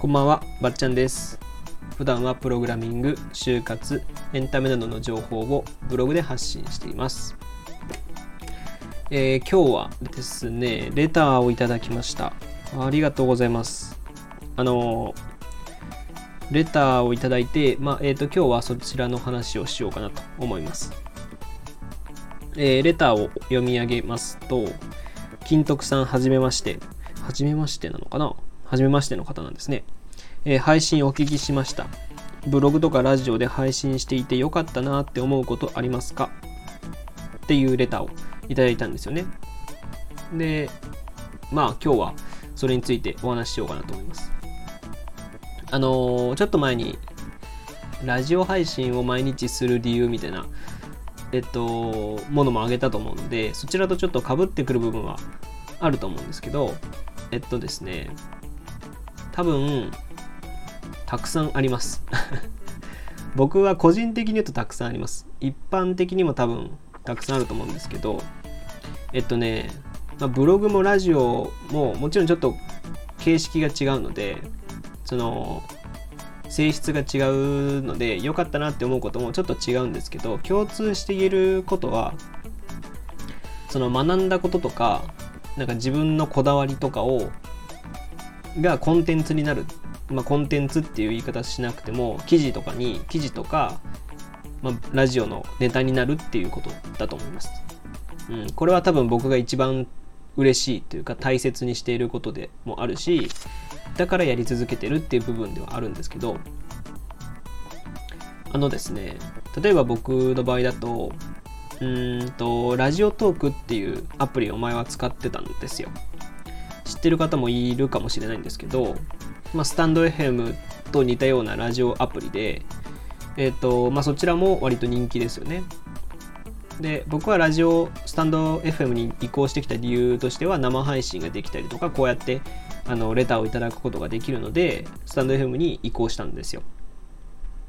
こんばんは、ばっちゃんです。普段はプログラミング、就活、エンタメなどの情報をブログで発信しています。えー今日はですね、レターをいただきました。ありがとうございます。あのーレターをいただいて、まあ、えっ、と、今日はそちらの話をしようかなと思います。えーレターを読み上げますと、金徳さんはじめまして。はじめましてなのかな？はじめましての方なんですね。えー配信お聞きしました。ブログとかラジオで配信していてよかったなって思うことありますか？っていうレターをいただいたんですよね。で、まあ今日はそれについてお話ししようかなと思います。あのーちょっと前にラジオ配信を毎日する理由みたいなえっと、ものもあげたと思うので、そちらとちょっと被ってくる部分はあると思うんですけど、えっとですね、多分、たくさんあります。僕は個人的に言うとたくさんあります。一般的にも多分たくさんあると思うんですけど、えっとね、まあ、ブログもラジオももちろんちょっと形式が違うので、その、性質が違うので良かったなって思うこともちょっと違うんですけど共通して言えることはその学んだこととかなんか自分のこだわりとかをがコンテンツになる、まあ、コンテンツっていう言い方しなくても記事とかに記事とか、まあ、ラジオのネタになるっていうことだと思います、うん、これは多分僕が一番嬉しいというか大切にしていることでもあるしだからやり続けてるっていう部分ではあるんですけどあのですね例えば僕の場合だとうんとラジオトークっていうアプリを前は使ってたんですよ。知ってる方もいるかもしれないんですけど、まあ、スタンド FM と似たようなラジオアプリでえっ、とまあそちらも割と人気ですよね。で僕はラジオスタンド FM に移行してきた理由としては生配信ができたりとかこうやってあのレターをいただくことができるのでスタンド FM に移行したんですよ。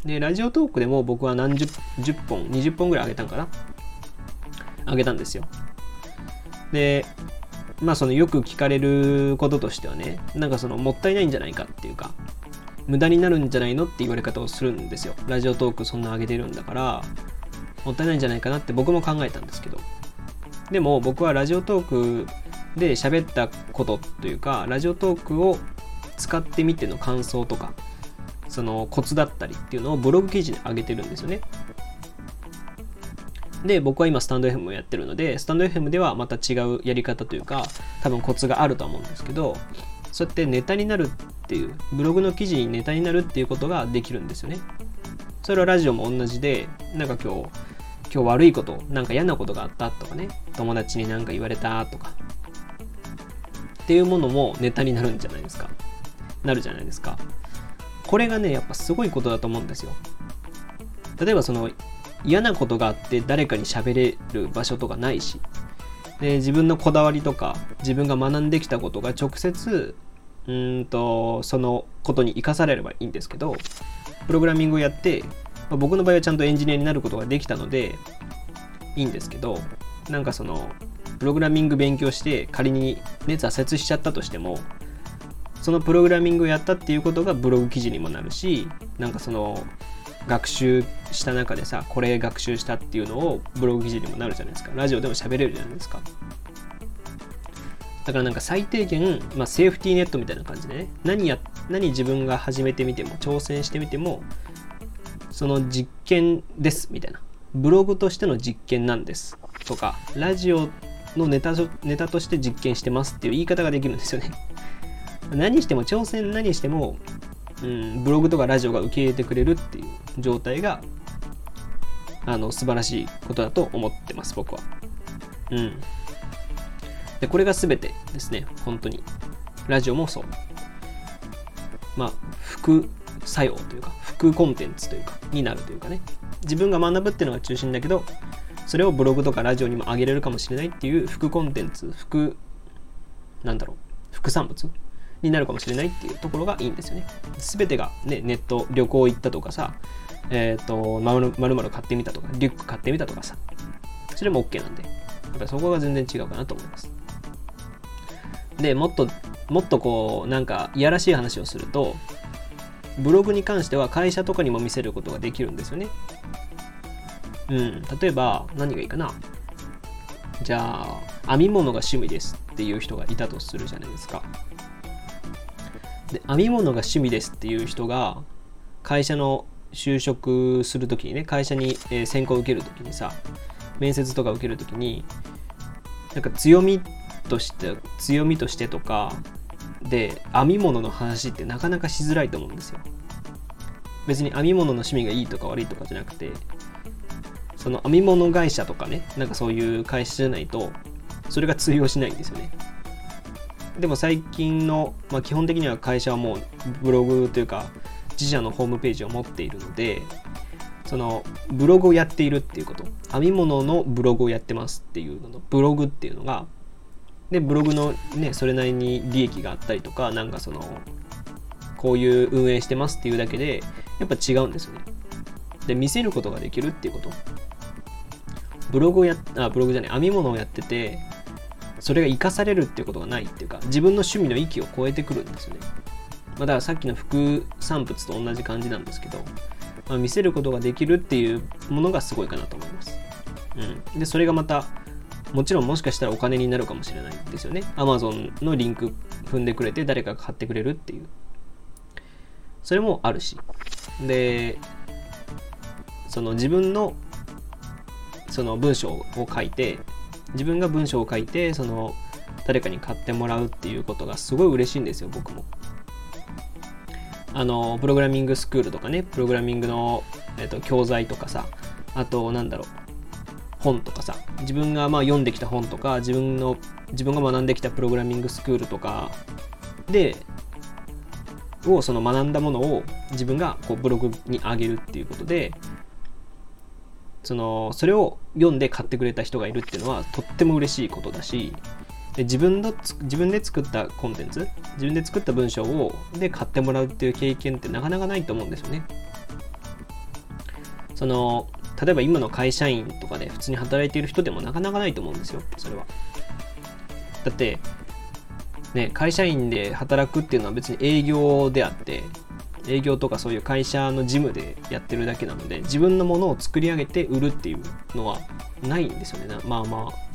でラジオトークでも僕は何十10本20本ぐらい上げたんかな？上げたんですよ。でまあそのよく聞かれることとしてはねなんかそのもったいないんじゃないかっていうか無駄になるんじゃないのって言われ方をするんですよ。ラジオトークそんな上げてるんだからもったいないんじゃないかなって僕も考えたんですけど。でも僕はラジオトークで喋ったことというかラジオトークを使ってみての感想とかそのコツだったりっていうのをブログ記事で上げてるんですよね。で僕は今スタンド FM をやってるのでスタンド FM ではまた違うやり方というか多分コツがあると思うんですけどそうやってネタになるっていうブログの記事にネタになるっていうことができるんですよね。それはラジオも同じでなんか今日今日悪いことなんか嫌なことがあったとかね友達に何か言われたとか。っていうものもネタになるんじゃないですか。なるじゃないですか。これがねやっぱすごいことだと思うんですよ。例えばその嫌なことがあって誰かに喋れる場所とかないし。で自分のこだわりとか自分が学んできたことが直接うんとそのことに生かされればいいんですけどプログラミングをやって、まあ僕の場合はちゃんとエンジニアになることができたのでいいんですけどなんかそのプログラミング勉強して仮にね挫折しちゃったとしてもそのプログラミングをやったっていうことがブログ記事にもなるしなんかその学習した中でさこれ学習したっていうのをブログ記事にもなるじゃないですか。ラジオでも喋れるじゃないですか。だからなんか最低限、まあ、セーフティーネットみたいな感じでね何や何自分が始めてみても挑戦してみてもその実験ですみたいな。ブログとしての実験なんです。とかラジオのネタとネタとして実験してますっていう言い方ができるんですよね。何しても挑戦何しても、うん、ブログとかラジオが受け入れてくれるっていう状態があの素晴らしいことだと思ってます僕は。うん。でこれが全てですね。本当に。ラジオもそう。まあ副作用というか副コンテンツというかになるというかね。自分が学ぶっていうのが中心だけどそれをブログとかラジオにも上げれるかもしれないっていう副コンテンツ副なんだろう副産物？になるかもしれないっていうところがいいんですよね。全てがねネット旅行行ったとかさえっ、とまるまる買ってみたとかリュック買ってみたとかさそれも OK なんでやっぱりそこが全然違うかなと思います。でもっともっとこうなんかいやらしい話をするとブログに関しては会社とかにも見せることができるんですよね。うん。例えば何がいいかな。じゃあ編み物が趣味ですっていう人がいたとするじゃないですか。で編み物が趣味ですっていう人が会社の就職するときにね会社に、選考を受けるときにさ面接とか受けるときになんか強みとして強みとしてとかで編み物の話ってなかなかしづらいと思うんですよ。別に編み物の趣味がいいとか悪いとかじゃなくてその編み物会社とかねなんかそういう会社じゃないとそれが通用しないんですよね。でも最近の、まあ、基本的には会社はもうブログというか自社のホームページを持っているのでそのブログをやっているっていうこと。編み物のブログをやってますっていうののブログっていうのがでブログのねそれなりに利益があったりとかなんかそのこういう運営してますっていうだけでやっぱ違うんですよね。で見せることができるっていうこと。ブログをやあブログじゃない編み物をやっててそれが生かされるっていうことがないっていうか自分の趣味の域を超えてくるんですよね、まあ、だからさっきの副産物と同じ感じなんですけど、まあ、見せることができるっていうものがすごいかなと思います、うん、でそれがまたもちろんもしかしたらお金になるかもしれないですよね。Amazon のリンク踏んでくれて誰かが買ってくれるっていう。それもあるし。でその自分のその文章を書いて自分が文章を書いてその誰かに買ってもらうっていうことがすごい嬉しいんですよ僕も。あのプログラミングスクールとかねプログラミングの、えっと、教材とかさあとなんだろう。本とかさ自分がまあ読んできた本とか自分の自分が学んできたプログラミングスクールとかでをその学んだものを自分がこうブログに上げるっていうことでそのそれを読んで買ってくれた人がいるっていうのはとっても嬉しいことだしで自分の自分で作ったコンテンツ自分で作った文章をで買ってもらうっていう経験ってなかなかないと思うんですよね。その例えば今の会社員とかで普通に働いている人でもなかなかないと思うんですよ。それは。だってね会社員で働くっていうのは別に営業であって営業とかそういう会社の事務でやってるだけなので自分のものを作り上げて売るっていうのはないんですよね。まあまあ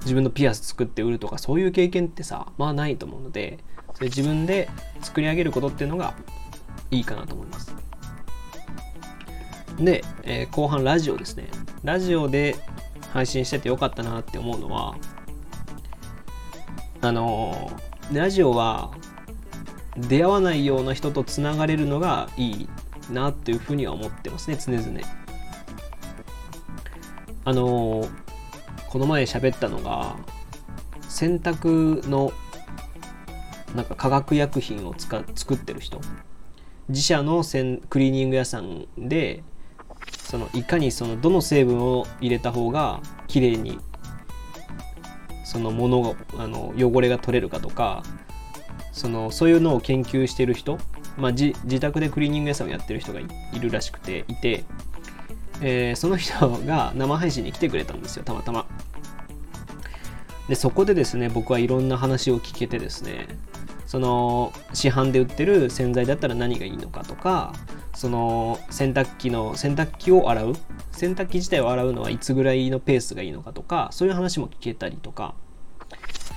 自分のピアス作って売るとかそういう経験ってさまあないと思うのでそれ自分で作り上げることっていうのがいいかなと思います。で、えー、後半ラジオですね。ラジオで配信しててよかったなって思うのはあのー、ラジオは出会わないような人とつながれるのがいいなというふうには思ってますね常々。あのこの前喋ったのが洗濯のなんか化学薬品を使作ってる人。自社のせんクリーニング屋さんでそのいかにそのどの成分を入れた方が綺麗にそのものあの汚れが取れるかとかそのそういうのを研究してる人、まあ、自宅でクリーニング屋さんをやってる人がいるらしくていて、えー、その人が生配信に来てくれたんですよたまたま。でそこでですね僕はいろんな話を聞けてですねその市販で売ってる洗剤だったら何がいいのかとかその洗濯機の洗濯機を洗う？洗濯機自体を洗うのはいつぐらいのペースがいいのかとかそういう話も聞けたりとか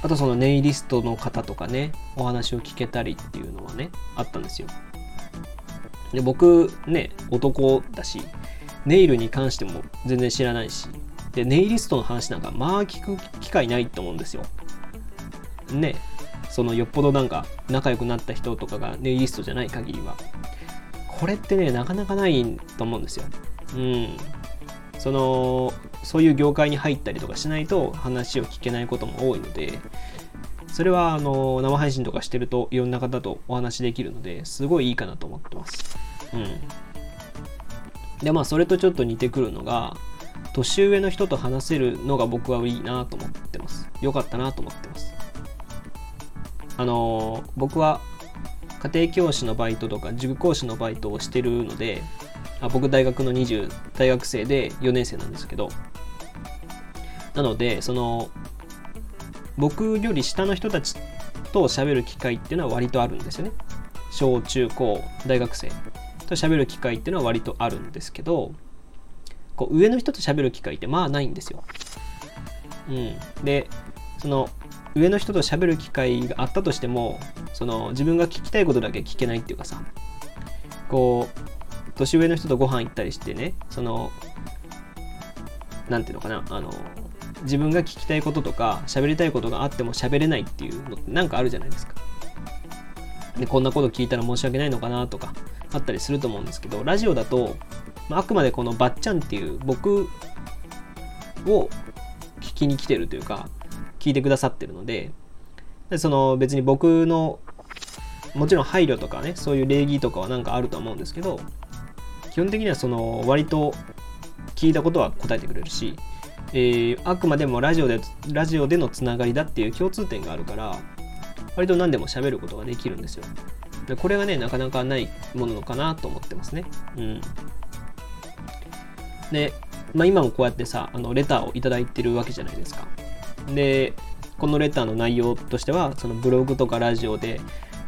あとそのネイリストの方とかね、お話を聞けたりっていうのはね、あったんですよ。で、僕ね、男だし、ネイルに関しても全然知らないし、で、ネイリストの話なんかまあ聞く機会ないと思うんですよ。ね、そのよっぽどなんか仲良くなった人とかがネイリストじゃない限りは。これってね、なかなかないと思うんですよ。うん。そのそういう業界に入ったりとかしないと話を聞けないことも多いのでそれはあの生配信とかしてるといろんな方とお話できるのですごいいいかなと思ってます。うん。でまあそれとちょっと似てくるのが年上の人と話せるのが僕はいいなと思ってます。よかったなと思ってます。あの僕は家庭教師のバイトとか塾講師のバイトをしてるのであ僕大学の20大学生で4年生なんですけどなのでその僕より下の人たちと喋る機会っていうのは割とあるんですよね小中高大学生と喋る機会っていうのは割とあるんですけどこう上の人と喋る機会ってまあないんですよ。うん、でその上の人と喋る機会があったとしてもその自分が聞きたいことだけ聞けないっていうかさこう年上の人とご飯行ったりしてねその何ていうのかなあの自分が聞きたいこととか喋りたいことがあっても喋れないっていうのってなんかあるじゃないですか。でこんなこと聞いたら申し訳ないのかなとかあったりすると思うんですけどラジオだと、まあ、あくまでこのばっちゃんっていう僕を聞きに来てるというか聞いてくださってるのででその別に僕のもちろん配慮とかねそういう礼儀とかはなんかあると思うんですけど基本的にはその割と聞いたことは答えてくれるし、えー、あくまでもラジオでラジオでのつながりだっていう共通点があるから割と何でも喋ることができるんですよ。でこれがね、なかなかないものかなと思ってますね。うん。で、まあ、今もこうやってさ、あのレターを頂いてるわけじゃないですか。で、このレターの内容としては、そのブログとかラジオで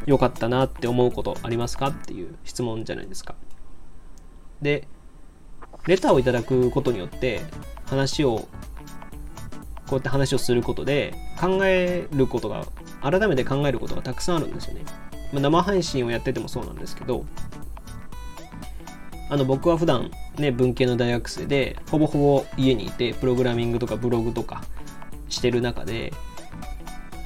良かったなって思うことありますかっていう質問じゃないですか。で、レターをいただくことによって話をこうやって話をすることで考えることが改めて考えることがたくさんあるんですよね。まあ、生配信をやっててもそうなんですけどあの僕は普段ね文系の大学生でほぼほぼ家にいてプログラミングとかブログとかしてる中で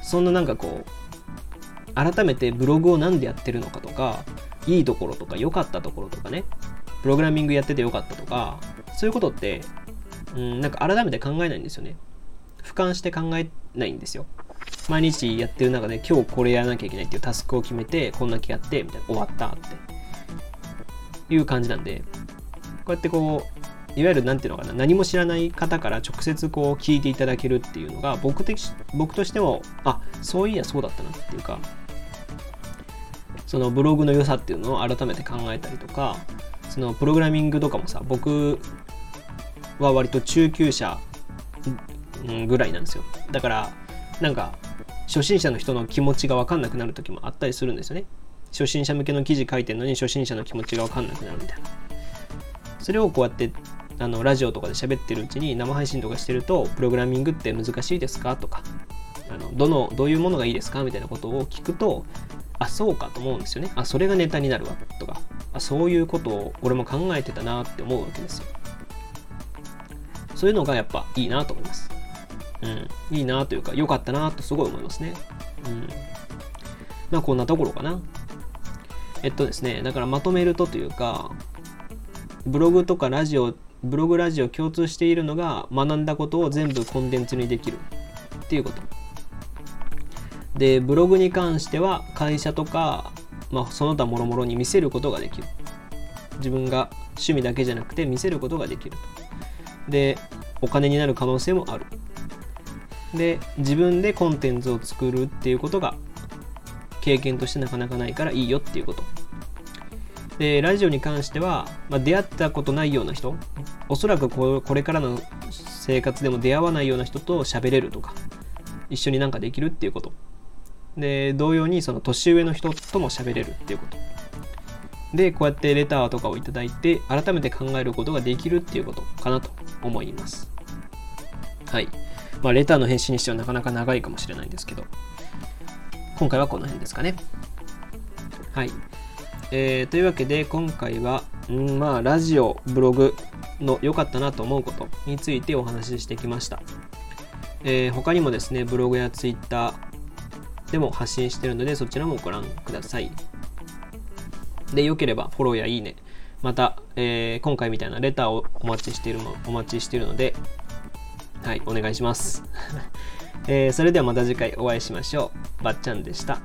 そんななんかこう改めてブログを何でやってるのかとかいいところとか良かったところとかねプログラミングやってて良かったとかそういうことってうんなんか改めて考えないんですよね。俯瞰して考えないんですよ。毎日やってる中で今日これやらなきゃいけないっていうタスクを決めてこんだけやってみたいな終わったっていう感じなんでこうやってこういわゆる何ていうのかな何も知らない方から直接こう聞いていただけるっていうのが僕的僕としてもあそういやそうだったなっていうかそのブログの良さっていうのを改めて考えたりとかそのプログラミングとかもさ僕は割と中級者ぐらいなんですよ。だからなんか初心者の人の気持ちが分かんなくなる時もあったりするんですよね。初心者向けの記事書いてるのに初心者の気持ちが分かんなくなるみたいな。それをこうやってあのラジオとかで喋ってるうちに生配信とかしてるとプログラミングって難しいですか？とかあのどのどういうものがいいですか？みたいなことを聞くとあそうかと思うんですよね。あそれがネタになるわ。とかあそういうことを俺も考えてたなって思うわけですよ。そういうのがやっぱいいなと思います。うん、いいなというか、良かったなとすごい思いますね。うん。まあ、こんなところかな。えっとですね、だからまとめるとというか、ブログとかラジオ、ブログラジオ共通しているのが学んだことを全部コンテンツにできるっていうこと。で、ブログに関しては会社とか、まあ、その他諸々に見せることができる。自分が趣味だけじゃなくて見せることができる。で、お金になる可能性もある。で自分でコンテンツを作るっていうことが経験としてなかなかないからいいよっていうことでラジオに関しては、まあ、出会ったことないような人おそらくこれからの生活でも出会わないような人と喋れるとか一緒になんかできるっていうこと。で同様にその年上の人とも喋れるっていうこと。でこうやってレターとかをいただいて改めて考えることができるっていうことかなと思います。はい。まあ、レターの返信にしてはなかなか長いかもしれないんですけど、今回はこの辺ですかね。はい。えー、というわけで、今回は、うんまあ、ラジオ、ブログの良かったなと思うことについてお話ししてきました。えー、他にもですね、ブログやツイッターでも発信してるので、そちらもご覧ください。で、良ければフォローやいいね、また、えー、今回みたいなレターをお待ちしているのお待ちしているので、はい、お願いします。えー、それではまた次回お会いしましょう。ばっちゃんでした。